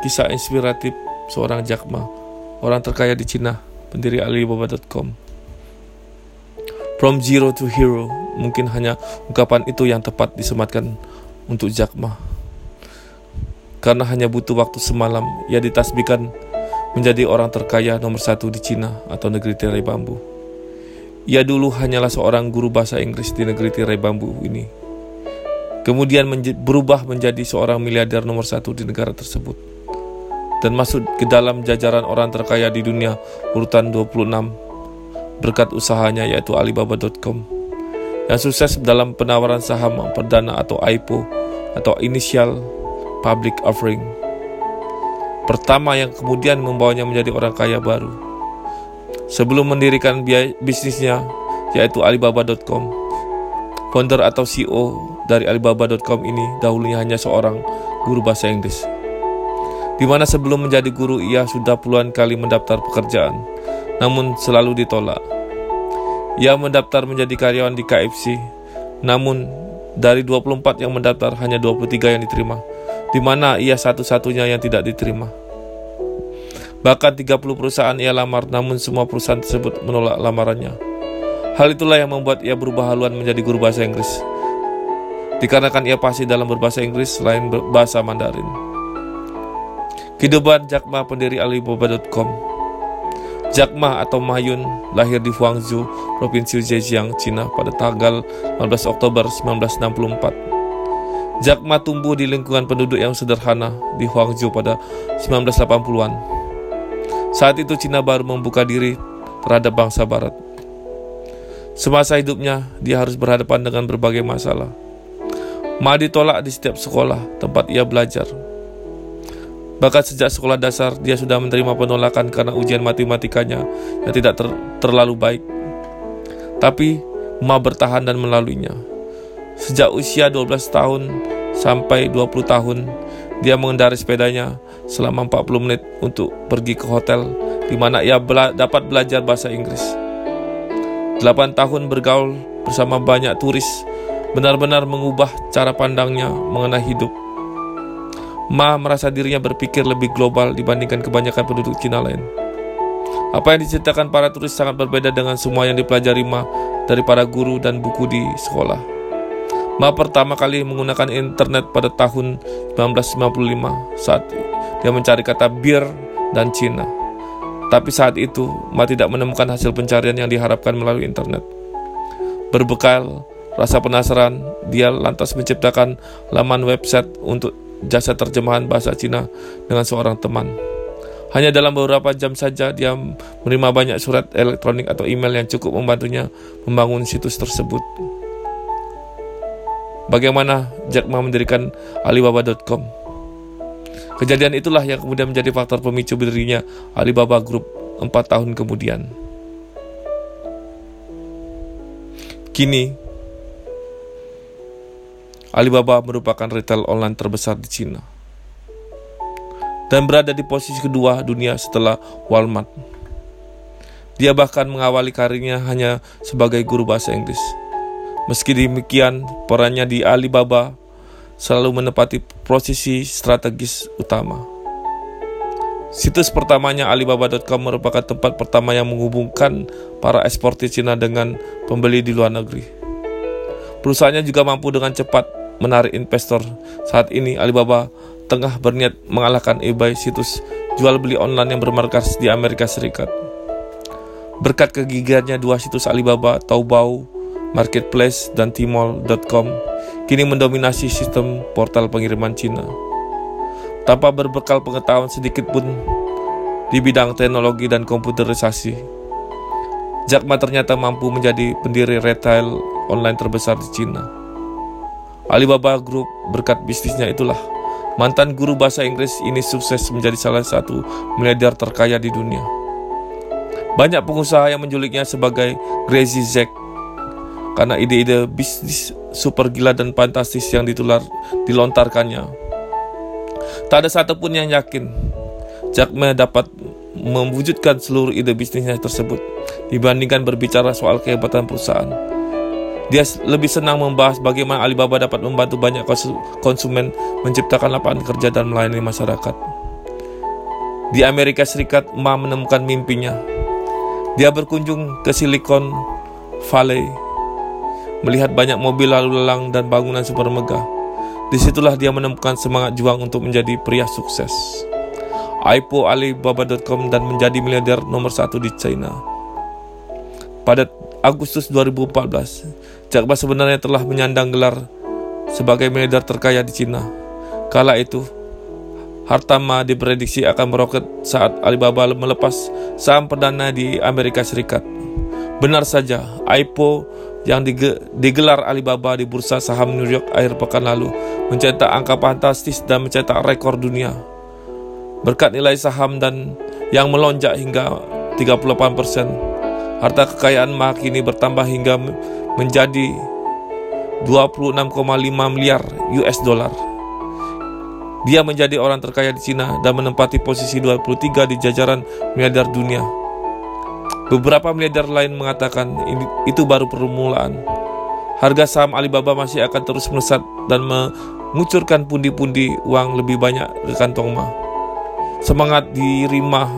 kisah inspiratif seorang Jack Ma, orang terkaya di Cina, pendiri Alibaba.com. From zero to hero, mungkin hanya ungkapan itu yang tepat disematkan untuk Jack Ma. Karena hanya butuh waktu semalam, ia ditasbihkan menjadi orang terkaya nomor satu di Cina atau negeri tirai bambu. Ia dulu hanyalah seorang guru bahasa Inggris di negeri tirai bambu ini. Kemudian menj berubah menjadi seorang miliarder nomor satu di negara tersebut. Dan masuk ke dalam jajaran orang terkaya di dunia urutan 26 berkat usahanya yaitu Alibaba.com yang sukses dalam penawaran saham perdana atau IPO atau Initial Public Offering pertama yang kemudian membawanya menjadi orang kaya baru. Sebelum mendirikan bisnisnya, yaitu Alibaba.com, founder atau CEO dari Alibaba.com ini dahulunya hanya seorang guru bahasa Inggris. Di mana sebelum menjadi guru ia sudah puluhan kali mendaftar pekerjaan, namun selalu ditolak. Ia mendaftar menjadi karyawan di KFC, namun dari 24 yang mendaftar hanya 23 yang diterima, di mana ia satu-satunya yang tidak diterima. Bahkan 30 perusahaan ia lamar namun semua perusahaan tersebut menolak lamarannya. Hal itulah yang membuat ia berubah haluan menjadi guru bahasa Inggris. Dikarenakan ia pasti dalam berbahasa Inggris selain bahasa Mandarin. Kehidupan Jack Ma pendiri Alibaba.com Jack Ma atau Ma Yun lahir di Huangzhou, Provinsi Zhejiang, Cina pada tanggal 15 Oktober 1964. Jack Ma tumbuh di lingkungan penduduk yang sederhana di Huangzhou pada 1980-an. Saat itu Cina baru membuka diri terhadap bangsa barat. Semasa hidupnya, dia harus berhadapan dengan berbagai masalah. Ma ditolak di setiap sekolah tempat ia belajar. Bahkan sejak sekolah dasar, dia sudah menerima penolakan karena ujian matematikanya yang tidak ter terlalu baik. Tapi, Ma bertahan dan melaluinya. Sejak usia 12 tahun sampai 20 tahun, dia mengendarai sepedanya selama 40 menit untuk pergi ke hotel di mana ia bela dapat belajar bahasa Inggris. 8 tahun bergaul bersama banyak turis benar-benar mengubah cara pandangnya mengenai hidup. Ma merasa dirinya berpikir lebih global dibandingkan kebanyakan penduduk Cina lain. Apa yang diceritakan para turis sangat berbeda dengan semua yang dipelajari Ma dari para guru dan buku di sekolah. Ma pertama kali menggunakan internet pada tahun 1955 saat dia mencari kata bir dan Cina. Tapi saat itu, Ma tidak menemukan hasil pencarian yang diharapkan melalui internet. Berbekal rasa penasaran, dia lantas menciptakan laman website untuk jasa terjemahan bahasa Cina dengan seorang teman. Hanya dalam beberapa jam saja dia menerima banyak surat elektronik atau email yang cukup membantunya membangun situs tersebut. Bagaimana Jack Ma mendirikan Alibaba.com? Kejadian itulah yang kemudian menjadi faktor pemicu berdirinya Alibaba Group 4 tahun kemudian. Kini, Alibaba merupakan retail online terbesar di Cina dan berada di posisi kedua dunia setelah Walmart. Dia bahkan mengawali karirnya hanya sebagai guru bahasa Inggris Meski demikian, perannya di Alibaba selalu menepati posisi strategis utama. Situs pertamanya Alibaba.com merupakan tempat pertama yang menghubungkan para eksportir Cina dengan pembeli di luar negeri. Perusahaannya juga mampu dengan cepat menarik investor. Saat ini Alibaba tengah berniat mengalahkan eBay situs jual beli online yang bermarkas di Amerika Serikat. Berkat kegigihannya dua situs Alibaba, Taobao, Marketplace dan Tmall.com kini mendominasi sistem portal pengiriman Cina. Tanpa berbekal pengetahuan sedikit pun di bidang teknologi dan komputerisasi, Jack Ma ternyata mampu menjadi pendiri retail online terbesar di Cina. Alibaba Group berkat bisnisnya itulah mantan guru bahasa Inggris ini sukses menjadi salah satu miliarder terkaya di dunia. Banyak pengusaha yang menjuliknya sebagai Crazy Zack karena ide-ide bisnis super gila dan fantastis yang ditular dilontarkannya. Tak ada satupun yang yakin Jack Ma dapat mewujudkan seluruh ide bisnisnya tersebut dibandingkan berbicara soal kehebatan perusahaan. Dia lebih senang membahas bagaimana Alibaba dapat membantu banyak konsumen menciptakan lapangan kerja dan melayani masyarakat. Di Amerika Serikat, Ma menemukan mimpinya. Dia berkunjung ke Silicon Valley, melihat banyak mobil lalu lalang dan bangunan super megah. Di situlah dia menemukan semangat juang untuk menjadi pria sukses. IPO Alibaba.com dan menjadi miliarder nomor satu di China. Pada Agustus 2014, Jack Ma sebenarnya telah menyandang gelar sebagai miliarder terkaya di China. Kala itu, harta Ma diprediksi akan meroket saat Alibaba melepas saham perdana di Amerika Serikat. Benar saja, IPO yang digelar Alibaba di bursa saham New York akhir pekan lalu mencetak angka fantastis dan mencetak rekor dunia. Berkat nilai saham dan yang melonjak hingga 38 persen, harta kekayaan Ma kini bertambah hingga menjadi 26,5 miliar US dollar. Dia menjadi orang terkaya di Cina dan menempati posisi 23 di jajaran miliarder dunia. Beberapa miliarder lain mengatakan itu baru permulaan. Harga saham Alibaba masih akan terus melesat dan mengucurkan pundi-pundi uang lebih banyak ke kantong Ma. Semangat di Rima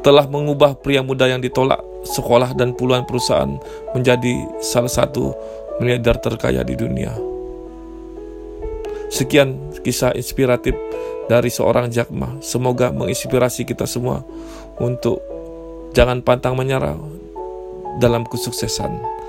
telah mengubah pria muda yang ditolak sekolah dan puluhan perusahaan menjadi salah satu miliarder terkaya di dunia. Sekian kisah inspiratif dari seorang Jack Ma. Semoga menginspirasi kita semua untuk jangan pantang menyerah dalam kesuksesan.